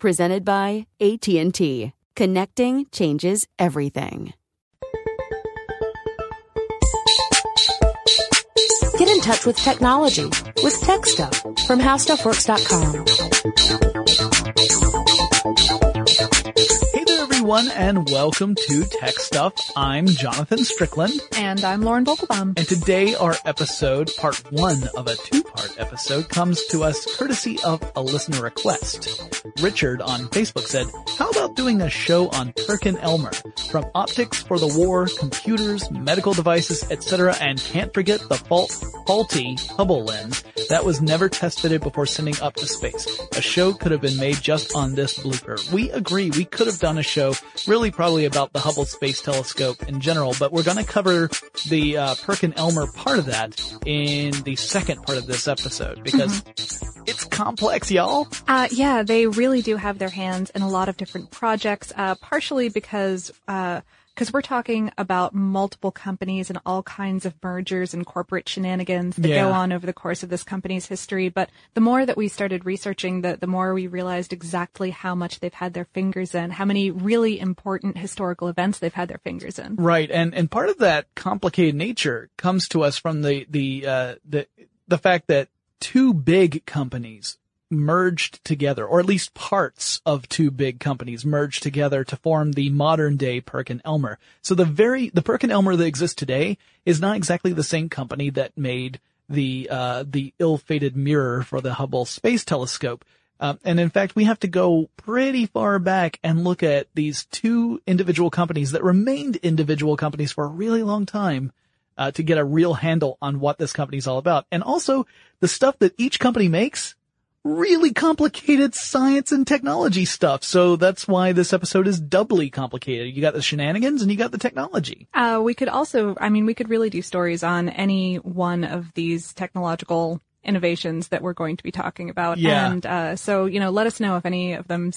Presented by AT&T. Connecting changes everything. Get in touch with technology with Tech Stuff from HowStuffWorks.com. Everyone, and welcome to Tech Stuff. I'm Jonathan Strickland. And I'm Lauren Vogelbaum. And today our episode, part one of a two-part episode, comes to us courtesy of a listener request. Richard on Facebook said, how about doing a show on Perkin-Elmer? From optics for the war, computers, medical devices, etc. and can't forget the fault, faulty Hubble lens that was never tested before sending up to space. A show could have been made just on this blooper. We agree we could have done a show really probably about the Hubble Space Telescope in general, but we're going to cover the uh, Perkin-Elmer part of that in the second part of this episode because it's complex, y'all. Uh, yeah, they really do have their hands in a lot of different projects, uh, partially because, uh, because we're talking about multiple companies and all kinds of mergers and corporate shenanigans that Yeah. go on over the course of this company's history. But the more that we started researching, the, the more we realized exactly how much they've had their fingers in, how many really important historical events they've had their fingers in. Right, and and part of that complicated nature comes to us from the the uh, the the fact that two big companies merged together, or at least parts of two big companies merged together to form the modern day Perkin-Elmer. So the very the Perkin-Elmer that exists today is not exactly the same company that made the uh, the ill-fated mirror for the Hubble Space Telescope. Um, and in fact, we have to go pretty far back and look at these two individual companies that remained individual companies for a really long time uh, to get a real handle on what this company is all about. And also the stuff that each company makes, really complicated science and technology stuff. So that's why this episode is doubly complicated. You got the shenanigans and you got the technology. Uh, we could also, I mean, we could really do stories on any one of these technological innovations that we're going to be talking about. Yeah. And, uh, so, you know, let us know if any of them,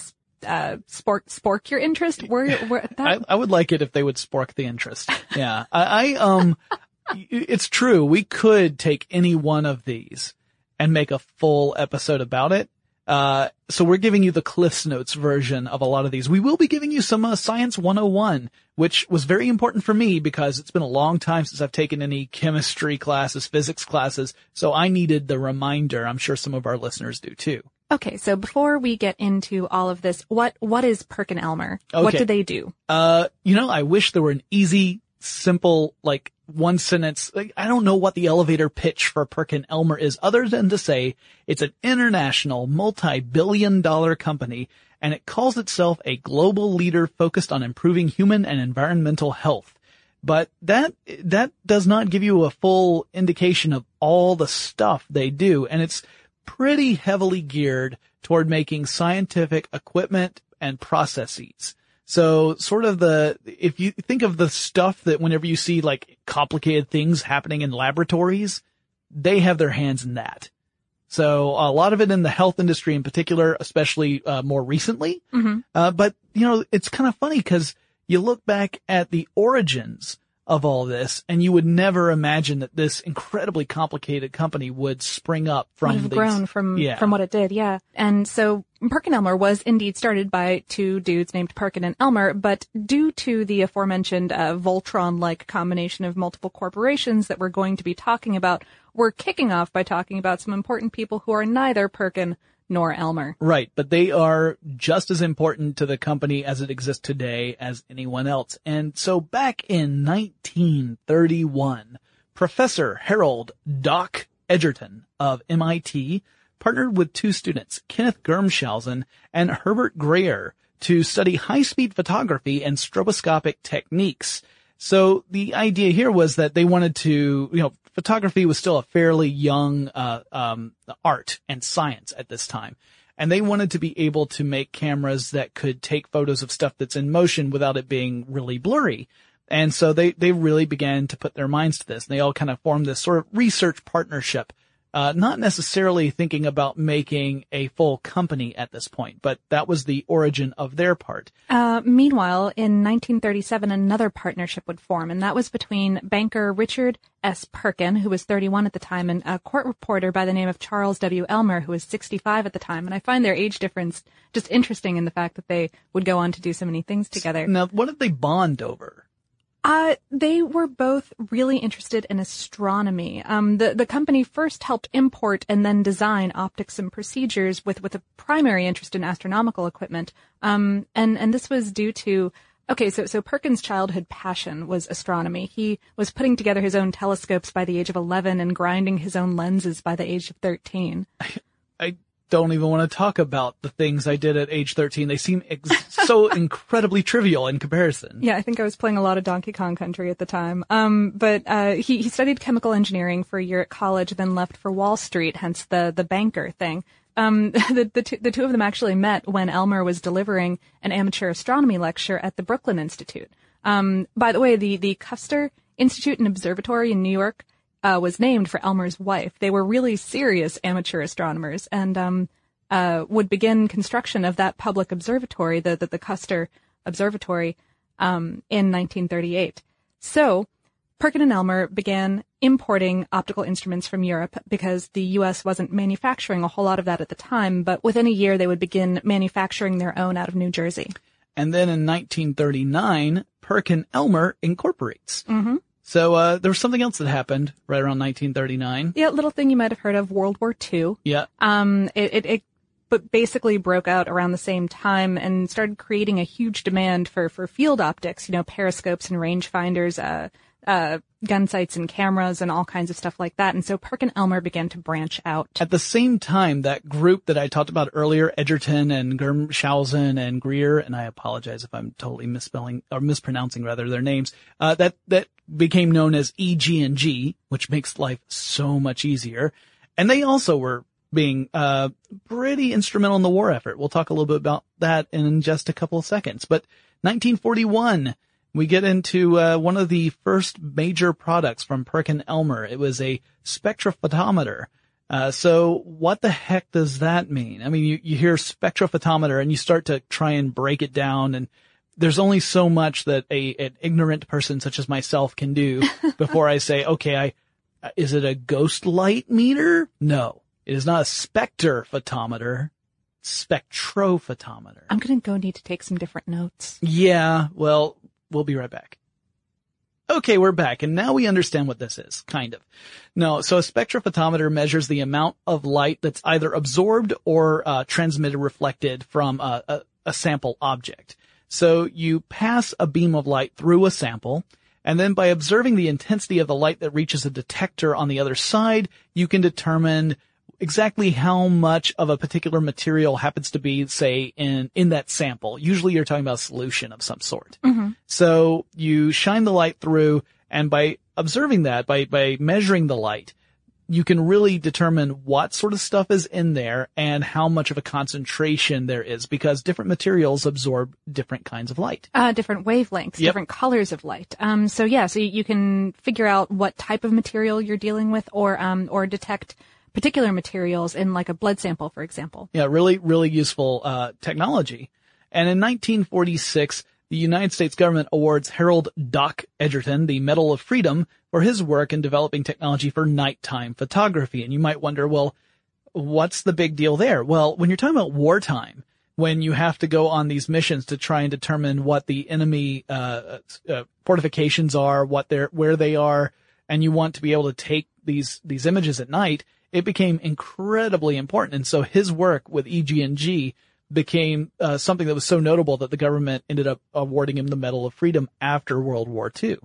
uh, spork, spork your interest. We're, we're, that, I, I would like it if they would spork the interest. Yeah. I, I um, it's true. We could take any one of these and make a full episode about it. Uh, so we're giving you the Cliffs Notes version of a lot of these. We will be giving you some uh, Science 101, which was very important for me because it's been a long time since I've taken any chemistry classes, physics classes. So I needed the reminder. I'm sure some of our listeners do too. Okay, so before we get into all of this, what what is Perkin Elmer? What do they do? Uh, you know, I wish there were an easy, simple, like one sentence. Like, I don't know what the elevator pitch for Perkin Elmer is other than to say it's an international multi-billion dollar company and it calls itself a global leader focused on improving human and environmental health. But that, that does not give you a full indication of all the stuff they do. And it's pretty heavily geared toward making scientific equipment and processes. So sort of the, if you think of the stuff that whenever you see like complicated things happening in laboratories, they have their hands in that. So a lot of it in the health industry in particular, especially uh, more recently. Uh, but you know, it's kind of funny because you look back at the origins of all this, and you would never imagine that this incredibly complicated company would spring up from these- grown from yeah. from what it did, yeah. And so Perkin Elmer was indeed started by two dudes named Perkin and Elmer, but due to the aforementioned uh, Voltron-like combination of multiple corporations that we're going to be talking about, we're kicking off by talking about some important people who are neither Perkin nor Elmer. Right, but they are just as important to the company as it exists today as anyone else. And so back in 1931, Professor Harold Doc Edgerton of MIT partnered with two students, Kenneth Germeshausen and Herbert Grier, to study high-speed photography and stroboscopic techniques. So the idea here was that they wanted to, you know, photography was still a fairly young uh, um, art and science at this time, and they wanted to be able to make cameras that could take photos of stuff that's in motion without it being really blurry. And so they they really began to put their minds to this. And they all kind of formed this sort of research partnership, uh, not necessarily thinking about making a full company at this point, but that was the origin of their part. Uh, meanwhile, in 1937, another partnership would form, and that was between banker Richard S. Perkin, who was 31 at the time, and a court reporter by the name of Charles W. Elmer, who was 65 at the time. And I find their age difference just interesting in the fact that they would go on to do so many things together. Now, what did they bond over? Uh, they were both really interested in astronomy. Um, the, the company first helped import and then design optics and procedures with, with a primary interest in astronomical equipment. Um, and, and this was due to, okay, so, so Perkins' childhood passion was astronomy. He was putting together his own telescopes by the age of 11 and grinding his own lenses by the age of 13. Don't even want to talk about the things I did at age 13. They seem ex- so incredibly trivial in comparison. Yeah, I think I was playing a lot of Donkey Kong Country at the time. Um, but uh, he he studied chemical engineering for a year at college, then left for Wall Street, hence the the banker thing. Um, the the two, the two of them actually met when Elmer was delivering an amateur astronomy lecture at the Brooklyn Institute. Um, by the way, the the Custer Institute and Observatory in New York uh, was named for Elmer's wife. They were really serious amateur astronomers, and um, uh, would begin construction of that public observatory, the the, the Custer Observatory, um, in 1938. So, Perkin and Elmer began importing optical instruments from Europe because the U.S. wasn't manufacturing a whole lot of that at the time. But within a year, they would begin manufacturing their own out of New Jersey. And then in 1939, Perkin Elmer incorporates. Mm-hmm. So uh, there was something else that happened right around 1939. Yeah, little thing you might have heard of World War II. Yeah. Um, it, it, it but basically broke out around the same time and started creating a huge demand for, for field optics, you know, periscopes and rangefinders, uh, uh, gun sights and cameras and all kinds of stuff like that. And so Perkin Elmer began to branch out. At the same time, that group that I talked about earlier, Edgerton and Germeshausen and Grier, and I apologize if I'm totally misspelling or mispronouncing rather their names, uh, that, that became known as EG&G, which makes life so much easier. And they also were being, uh, pretty instrumental in the war effort. We'll talk a little bit about that in just a couple of seconds. But 1941, we get into uh, one of the first major products from Perkin Elmer. It was a spectrophotometer. Uh, so what the heck does that mean? I mean, you, you hear spectrophotometer and you start to try and break it down and there's only so much that a, an ignorant person such as myself can do before I say, okay, I, uh, is it a ghost light meter? No, it is not a specter photometer, spectrophotometer. I'm going to go need to take some different notes. Yeah, well, we'll be right back. Okay, we're back, and now we understand what this is, kind of. No, so a spectrophotometer measures the amount of light that's either absorbed or uh, transmitted, reflected from a, a, a sample object. So you pass a beam of light through a sample, and then by observing the intensity of the light that reaches a detector on the other side, you can determine exactly how much of a particular material happens to be, say, in, in that sample. Usually you're talking about a solution of some sort. So you shine the light through and by observing that, by, by measuring the light, you can really determine what sort of stuff is in there and how much of a concentration there is because different materials absorb different kinds of light. Uh, different wavelengths, Yep. different colors of light. Um, so yeah, so you, you can figure out what type of material you're dealing with, or um, or detect particular materials in like a blood sample, for example. Yeah, really, really useful uh, technology. And in 1946, the United States government awards Harold Doc Edgerton the Medal of Freedom for his work in developing technology for nighttime photography. And you might wonder, well, what's the big deal there? Well, when you're talking about wartime, when you have to go on these missions to try and determine what the enemy uh, uh, fortifications are, what they're, where they are, and you want to be able to take these these images at night, it became incredibly important. And so his work with EG&G became uh, something that was so notable that the government ended up awarding him the Medal of Freedom after World War II.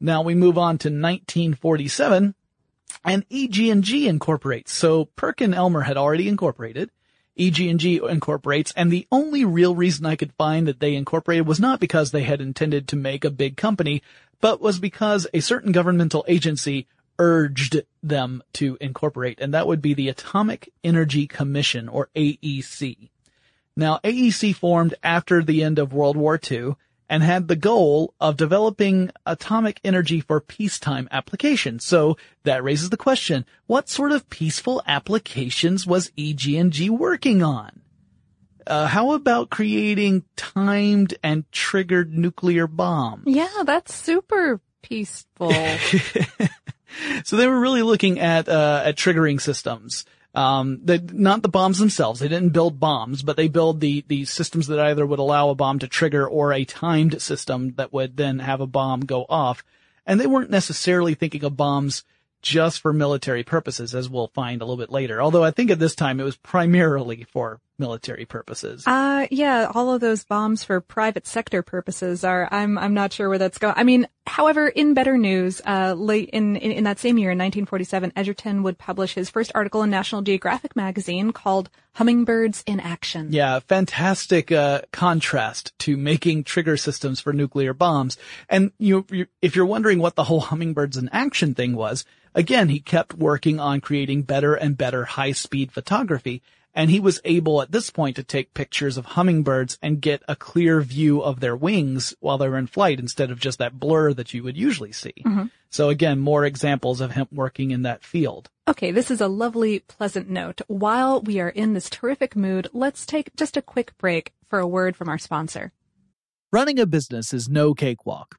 Now we move on to 1947 and EG&G incorporates. So Perkin Elmer had already incorporated. EG&G incorporates, and the only real reason I could find that they incorporated was not because they had intended to make a big company, but was because a certain governmental agency urged them to incorporate, and that would be the Atomic Energy Commission, or AEC. Now, AEC formed after the end of World War II and had the goal of developing atomic energy for peacetime applications. So that raises the question, what sort of peaceful applications was EG&G working on? Uh, how about creating timed and triggered nuclear bombs? Yeah, that's super peaceful. So they were really looking at uh, at triggering systems. Um, not the bombs themselves. They didn't build bombs, but they build the the systems that either would allow a bomb to trigger or a timed system that would then have a bomb go off. And they weren't necessarily thinking of bombs just for military purposes, as we'll find a little bit later. Although I think at this time it was primarily for military purposes. Uh, yeah, all of those bombs for private sector purposes are, I'm, I'm not sure where that's going. I mean, however, in better news, uh, late in, in, in that same year, in 1947, Edgerton would publish his first article in National Geographic magazine called Hummingbirds in Action. Yeah, fantastic uh, contrast to making trigger systems for nuclear bombs. And you, you, if you're wondering what the whole hummingbirds in action thing was, again, he kept working on creating better and better high-speed photography. And he was able at this point to take pictures of hummingbirds and get a clear view of their wings while they were in flight instead of just that blur that you would usually see. Mm-hmm. So again, more examples of him working in that field. Okay, this is a lovely, pleasant note. While we are in this terrific mood, let's take just a quick break for a word from our sponsor. Running a business is no cakewalk.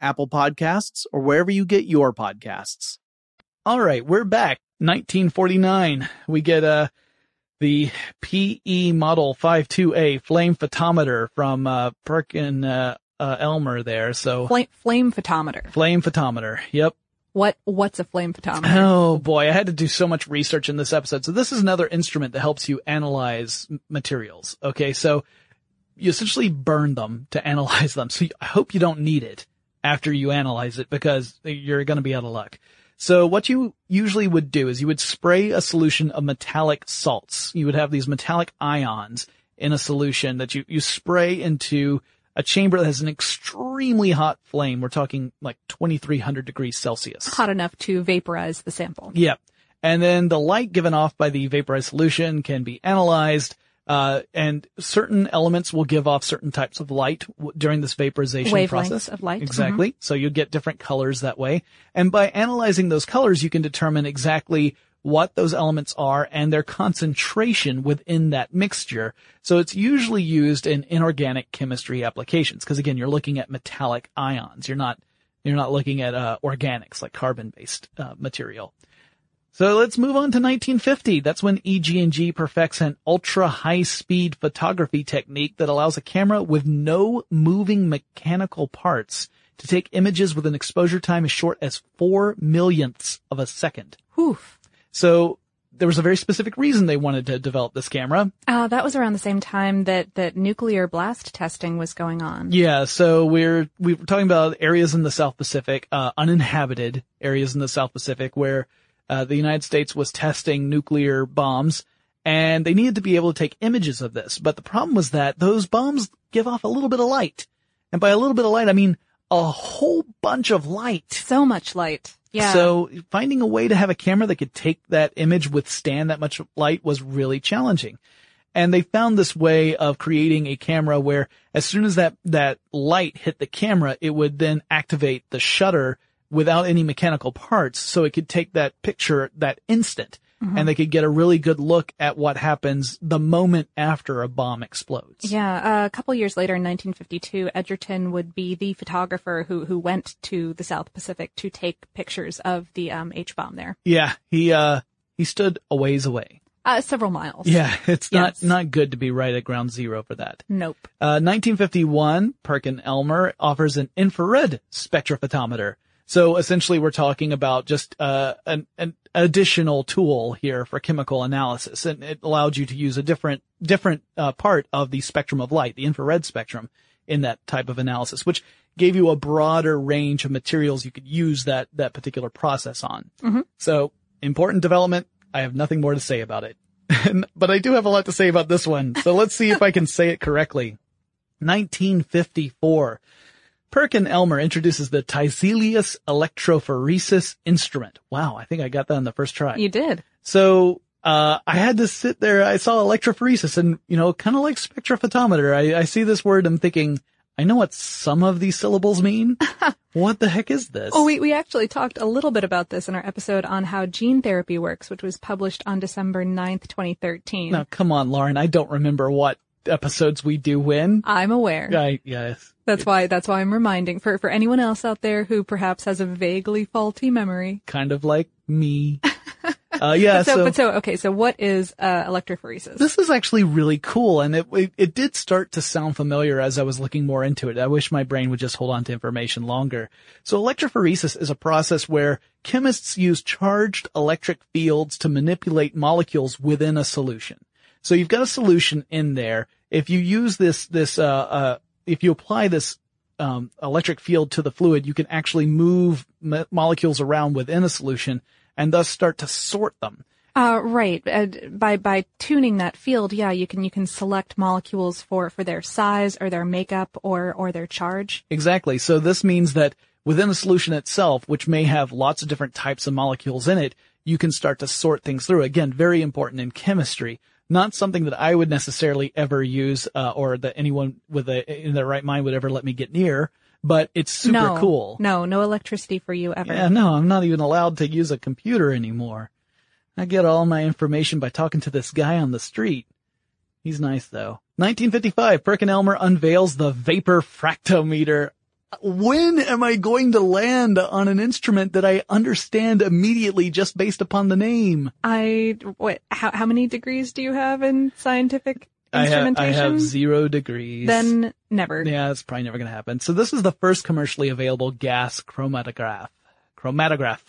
Apple Podcasts, or wherever you get your podcasts. All right, we're back. 1949. We get uh, the PE Model 52A flame photometer from uh, Perkin uh, uh, Elmer there. So flame, flame photometer. Flame photometer. Yep. What what's a flame photometer? Oh boy, I had to do so much research in this episode. So this is another instrument that helps you analyze materials. Okay, so you essentially burn them to analyze them. So I hope you don't need it after you analyze it because you're going to be out of luck. So what you usually would do is you would spray a solution of metallic salts. You would have these metallic ions in a solution that you, you spray into a chamber that has an extremely hot flame. We're talking like 2300 degrees Celsius. Hot enough to vaporize the sample. Yep. And then the light given off by the vaporized solution can be analyzed uh, and certain elements will give off certain types of light w- during this vaporization Wavelengths process. of light. Exactly. Mhm. So you get different colors that way. And by analyzing those colors, you can determine exactly what those elements are and their concentration within that mixture. So it's usually used in inorganic chemistry applications. Cause again, you're looking at metallic ions. You're not, you're not looking at, uh, organics like carbon-based, uh, material. So let's move on to 1950. That's when EG&G perfects an ultra high speed photography technique that allows a camera with no moving mechanical parts to take images with an exposure time as short as four millionths of a second. Whew. So there was a very specific reason they wanted to develop this camera. Uh, that was around the same time that, that nuclear blast testing was going on. Yeah, so we're we were talking about areas in the South Pacific, uh, uninhabited areas in the South Pacific where uh, the United States was testing nuclear bombs, and they needed to be able to take images of this. But the problem was that those bombs give off a little bit of light, and by a little bit of light, I mean a whole bunch of light. So much light. Yeah. So finding a way to have a camera that could take that image, withstand that much light was really challenging. And they found this way of creating a camera where as soon as that, that light hit the camera, it would then activate the shutter without any mechanical parts so it could take that picture that instant. Mhm. And they could get a really good look at what happens the moment after a bomb explodes. Yeah, uh, a couple years later in 1952, Edgerton would be the photographer who who went to the South Pacific to take pictures of the um, H bomb there. Yeah, he uh he stood a ways away. Uh, several miles. Yeah, it's not Yes. not good to be right at ground zero for that. Nope. Uh, 1951, Perkin Elmer offers an infrared spectrophotometer. So essentially we're talking about just, uh, an, an additional tool here for chemical analysis. And it allowed you to use a different, different, uh, part of the spectrum of light, the infrared spectrum in that type of analysis, which gave you a broader range of materials you could use that, that particular process on. Mhm. So important development. I have nothing more to say about it. but I do have a lot to say about this one. So let's see if I can say it correctly. 1954. Perkin Elmer introduces the Tiselius electrophoresis instrument. Wow, I think I got that on the first try. You did. So, uh, I had to sit there, I saw electrophoresis and, you know, kind of like spectrophotometer. I, I see this word, I'm thinking, I know what some of these syllables mean. what the heck is this? Oh, we, we actually talked a little bit about this in our episode on how gene therapy works, which was published on December 9th, 2013. Now, come on, Lauren. I don't remember what episodes we do win. I'm aware. I, yes. That's why, that's why I'm reminding for, for anyone else out there who perhaps has a vaguely faulty memory. Kind of like me. Uh, yeah. But so, so, but so, okay, so what is, uh, electrophoresis? this is actually really cool, and it, it it did start to sound familiar as I was looking more into it. I wish my brain would just hold on to information longer. So electrophoresis is a process where chemists use charged electric fields to manipulate molecules within a solution. So you've got a solution in there. If you use this this uh, uh if you apply this um, electric field to the fluid, you can actually move mo- molecules around within a solution and thus start to sort them. Uh, right. Uh, by by tuning that field, yeah, you can you can select molecules for for their size or their makeup or or their charge. Exactly. So this means that within a solution itself, which may have lots of different types of molecules in it, you can start to sort things through. Again, very important in chemistry. Not something that I would necessarily ever use, uh, or that anyone with a in their right mind would ever let me get near. But it's super no, cool. No, no electricity for you ever. Yeah, no, I'm not even allowed to use a computer anymore. I get all my information by talking to this guy on the street. He's nice though. 1955, Perkin Elmer unveils the vapor fractometer. When am I going to land on an instrument that I understand immediately just based upon the name? I what? How how many degrees do you have in scientific I have, I instrumentation? have zero degrees. Then never. Yeah, it's probably never going to happen. So this is the first commercially available gas chromatograph. Chromatograph.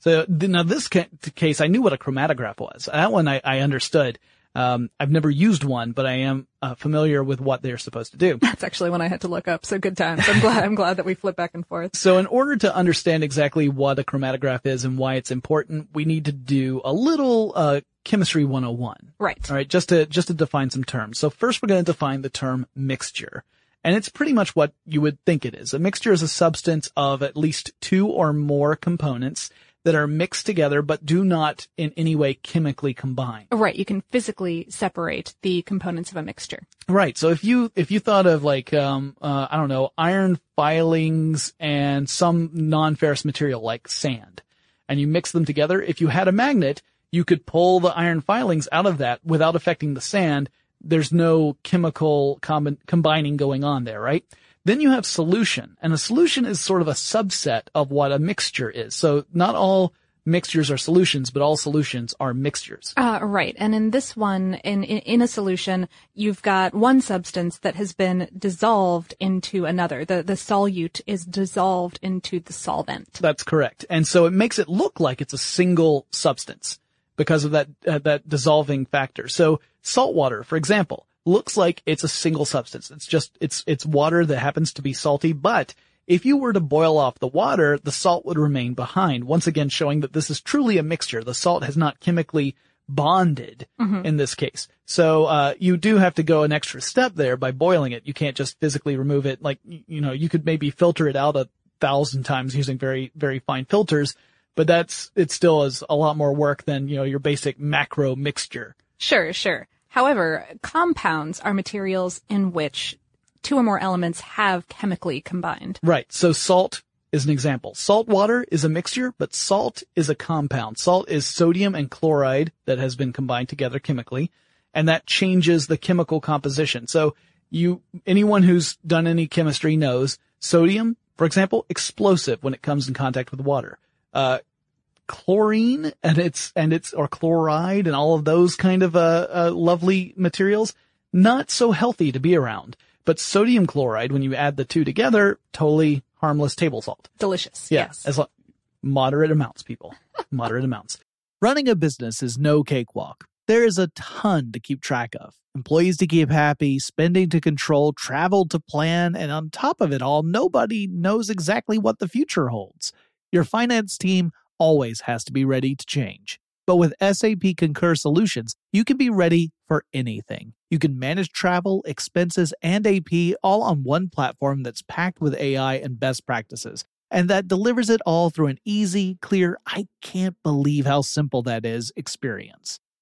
So th- now this ca- case, I knew what a chromatograph was. That one I, I understood. Um, I've never used one, but I am uh, familiar with what they're supposed to do. That's actually one I had to look up. So good times. I'm glad. I'm glad that we flip back and forth. So in order to understand exactly what a chromatograph is and why it's important, we need to do a little, uh, chemistry 101. Right. All right. Just to, just to define some terms. So first we're going to define the term mixture. And it's pretty much what you would think it is. A mixture is a substance of at least two or more components that are mixed together but do not in any way chemically combine. Right. You can physically separate the components of a mixture. Right. So if you if you thought of like um uh, I don't know iron filings and some non-ferrous material like sand, and you mix them together, if you had a magnet, you could pull the iron filings out of that without affecting the sand. There's no chemical com- combining going on there, right? Then you have solution, and a solution is sort of a subset of what a mixture is. So not all mixtures are solutions, but all solutions are mixtures. Uh, right. And in this one, in, in, in a solution, you've got one substance that has been dissolved into another. The, the solute is dissolved into the solvent. That's correct. And so it makes it look like it's a single substance because of that, uh, that dissolving factor. So salt water, for example, looks like it's a single substance. It's just, it's, it's water that happens to be salty, but if you were to boil off the water, the salt would remain behind. Once again, showing that this is truly a mixture. The salt has not chemically bonded Mhm. in this case. So, uh, you do have to go an extra step there by boiling it. You can't just physically remove it. Like, you know, you could maybe filter it out a thousand times using very, very fine filters, but that's, it still is a lot more work than, you know, your basic macro mixture. Sure, sure. However, compounds are materials in which two or more elements have chemically combined. Right. So salt is an example. Salt water is a mixture, but salt is a compound. Salt is sodium and chloride that has been combined together chemically, and that changes the chemical composition. So you, anyone who's done any chemistry knows sodium, for example, explosive when it comes in contact with water. Uh, chlorine and its, and its, or chloride and all of those kind of, uh, uh, lovely materials, not so healthy to be around. But sodium chloride, when you add the two together, totally harmless table salt. Delicious. Yeah, Yes. as lo- moderate amounts, people. moderate amounts. Running a business is no cakewalk. There is a ton to keep track of. Employees to keep happy, spending to control, travel to plan, and on top of it all, nobody knows exactly what the future holds. Your finance team always has to be ready to change. But with SAP Concur Solutions, you can be ready for anything. You can manage travel, expenses, and AP all on one platform that's packed with AI and best practices, and that delivers it all through an easy, clear, I can't believe how simple that is experience.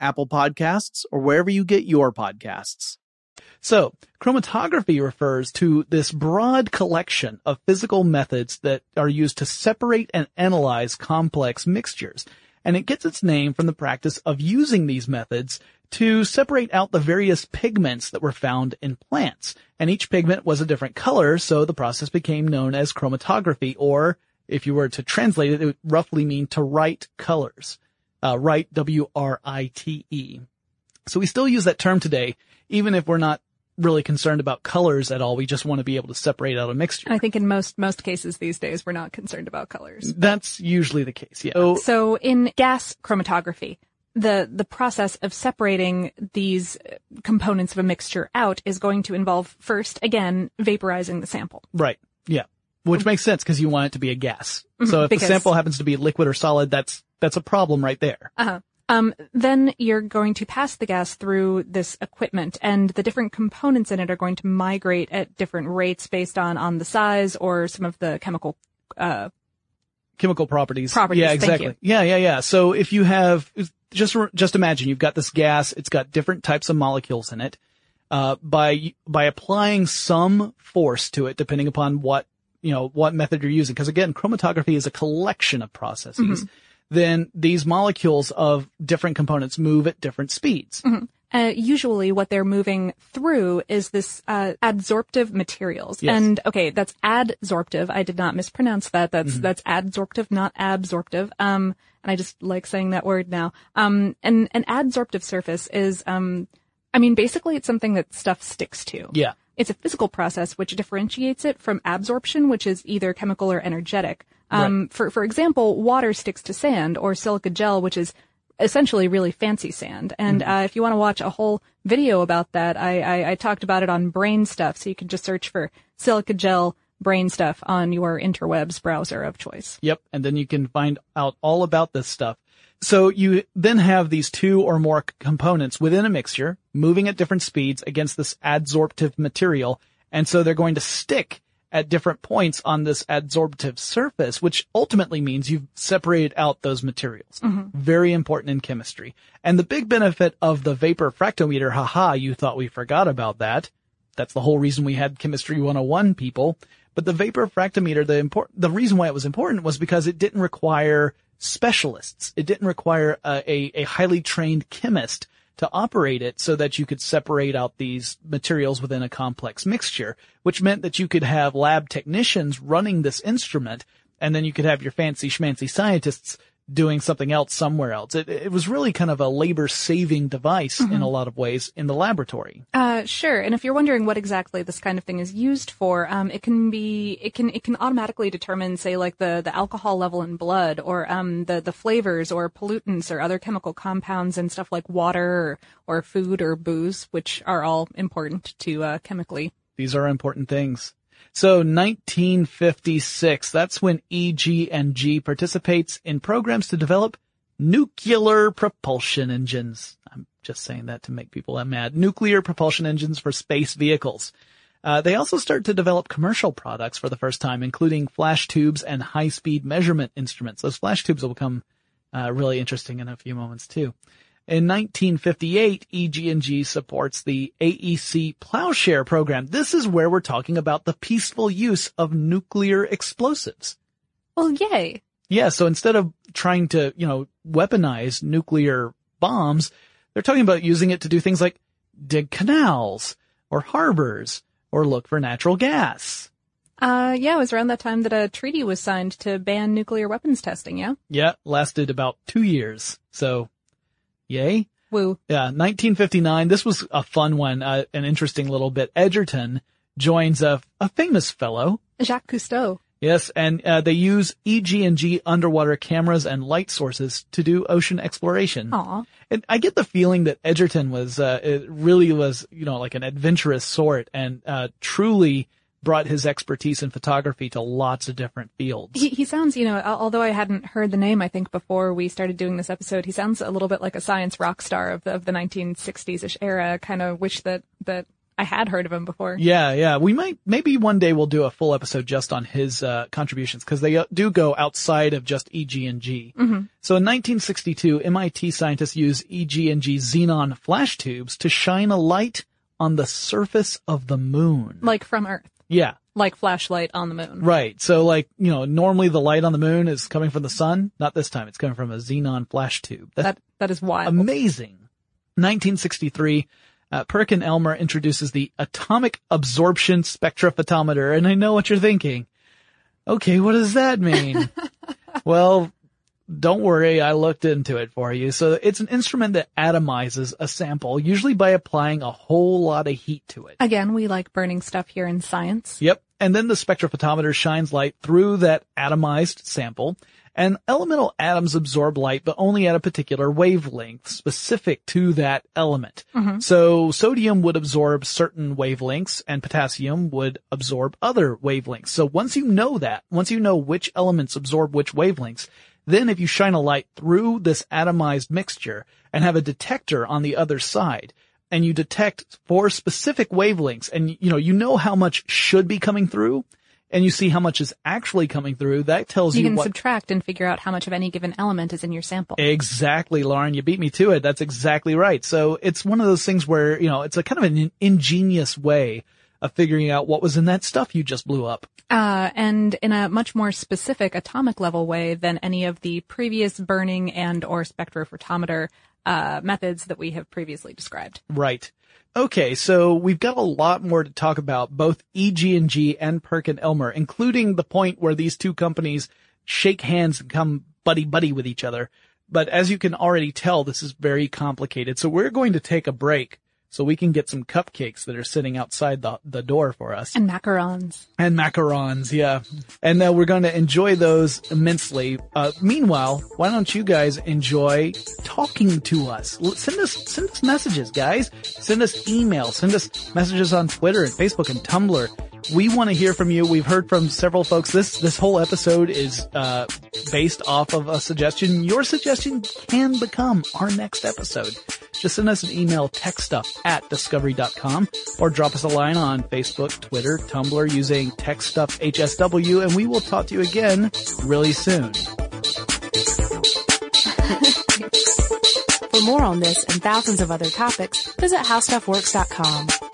Apple Podcasts, or wherever you get your podcasts. So, chromatography refers to this broad collection of physical methods that are used to separate and analyze complex mixtures. And it gets its name from the practice of using these methods to separate out the various pigments that were found in plants. And each pigment was a different color, so the process became known as chromatography, or if you were to translate it, it would roughly mean to write colors uh, write W-R-I-T-E. So we still use that term today, even if we're not really concerned about colors at all. We just want to be able to separate out a mixture. I think in most most cases these days we're not concerned about colors. That's usually the case. Yeah. So, so in gas chromatography, the the process of separating these components of a mixture out is going to involve first again vaporizing the sample. Right. Yeah. Which makes sense because you want it to be a gas. Mm-hmm, so if the sample happens to be liquid or solid, that's that's a problem right there. Uh-huh. Um, then you're going to pass the gas through this equipment and the different components in it are going to migrate at different rates based on, on the size or some of the chemical, uh, chemical properties. Properties. Yeah, exactly. Yeah, yeah, yeah. So if you have, just, just imagine you've got this gas, it's got different types of molecules in it. Uh, by, by applying some force to it, depending upon what, you know, what method you're using. Cause again, chromatography is a collection of processes. Mm-hmm then these molecules of different components move at different speeds. Mm-hmm. Uh, usually what they're moving through is this uh, adsorptive materials. Yes. And okay, that's adsorptive. I did not mispronounce that. That's mm-hmm. that's adsorptive, not absorptive. Um, and I just like saying that word now. Um, and an adsorptive surface is, um, I mean, basically it's something that stuff sticks to. Yeah. It's a physical process which differentiates it from absorption, which is either chemical or energetic. Um, right. for, for example, water sticks to sand or silica gel, which is essentially really fancy sand. And, mm-hmm. uh, if you want to watch a whole video about that, I, I, I talked about it on brain stuff. So you can just search for silica gel brain stuff on your interwebs browser of choice. Yep. And then you can find out all about this stuff. So you then have these two or more components within a mixture moving at different speeds against this adsorptive material. And so they're going to stick at different points on this adsorptive surface, which ultimately means you've separated out those materials. Mm-hmm. Very important in chemistry. And the big benefit of the vapor fractometer, haha, you thought we forgot about that. That's the whole reason we had chemistry 101 people. But the vapor fractometer, the important, the reason why it was important was because it didn't require specialists. It didn't require a, a, a highly trained chemist to operate it so that you could separate out these materials within a complex mixture, which meant that you could have lab technicians running this instrument and then you could have your fancy schmancy scientists doing something else somewhere else. It, it was really kind of a labor saving device in a lot of ways in the laboratory. Uh, sure. And if you're wondering what exactly this kind of thing is used for, um, it can be, it can, it can automatically determine, say, like the, the alcohol level in blood or, um, the, the flavors or pollutants or other chemical compounds and stuff like water or, or food or booze, which are all important to, uh, chemically. These are important things. So 1956, that's when EG&G participates in programs to develop nuclear propulsion engines. I'm just saying that to make people mad. Nuclear propulsion engines for space vehicles. Uh, they also start to develop commercial products for the first time, including flash tubes and high-speed measurement instruments. Those flash tubes will become uh, really interesting in a few moments too. In 1958, EG&G supports the AEC Plowshare program. This is where we're talking about the peaceful use of nuclear explosives. Well, yay. Yeah, so instead of trying to, you know, weaponize nuclear bombs, they're talking about using it to do things like dig canals or harbors or look for natural gas. Uh, yeah, it was around that time that a treaty was signed to ban nuclear weapons testing, yeah? Yeah, lasted about two years. So, yay. Woo. Yeah, 1959. This was a fun one, uh, an interesting little bit. Edgerton joins a, a famous fellow. Jacques Cousteau. Yes, and uh, they use EG&G underwater cameras and light sources to do ocean exploration. Aw. And I get the feeling that Edgerton was, uh, it really was, you know, like an adventurous sort and, uh, truly brought his expertise in photography to lots of different fields. He, he sounds, you know, although I hadn't heard the name, I think before we started doing this episode, he sounds a little bit like a science rock star of the, of the 1960s-ish era. Kind of wish that, that I had heard of him before. Yeah, yeah. We might, maybe one day we'll do a full episode just on his, uh, contributions because they uh, do go outside of just EG&G. So in 1962, MIT scientists use EG&G xenon flash tubes to shine a light on the surface of the moon. Like from Earth. Yeah. Like flashlight on the moon. Right. So like, you know, normally the light on the moon is coming from the sun. Not this time. It's coming from a xenon flash tube. That's That, that is wild. amazing. 1963, uh, Perkin Elmer introduces the atomic absorption spectrophotometer. And I know what you're thinking. Okay, what does that mean? well, don't worry, I looked into it for you. So it's an instrument that atomizes a sample, usually by applying a whole lot of heat to it. Again, we like burning stuff here in science. Yep. And then the spectrophotometer shines light through that atomized sample and elemental atoms absorb light, but only at a particular wavelength specific to that element. Mm-hmm. So sodium would absorb certain wavelengths and potassium would absorb other wavelengths. So once you know that, once you know which elements absorb which wavelengths, then if you shine a light through this atomized mixture and have a detector on the other side, and you detect for specific wavelengths and you know, you know how much should be coming through and you see how much is actually coming through, that tells You you, can what subtract and figure out how much of any given element is in your sample. Exactly, Lauren. You beat me to it. That's exactly right. So it's one of those things where, you know, it's a kind of an ingenious way of figuring out what was in that stuff you just blew up. Uh, and in a much more specific atomic level way than any of the previous burning and or spectrophotometer uh, methods that we have previously described. Right. Okay, so we've got a lot more to talk about, both EG&G and Perkin Elmer, including the point where these two companies shake hands and come buddy buddy with each other. But as you can already tell, this is very complicated. So we're going to take a break so we can get some cupcakes that are sitting outside the, the door for us. And macarons. And macarons, yeah. And uh, we're going to enjoy those immensely. Uh, meanwhile, why don't you guys enjoy talking to us? Send us, send us messages, guys. Send us emails. Send us messages on Twitter and Facebook and Tumblr. We want to hear from you. We've heard from several folks. This, this whole episode is, uh, based off of a suggestion. Your suggestion can become our next episode. just send us an email, techstuff at discovery.com, or drop us a line on Facebook, Twitter, Tumblr using techstuffhsw, and we will talk to you again really soon. For more on this and thousands of other topics, visit howstuffworks.com.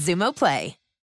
Xumo Play.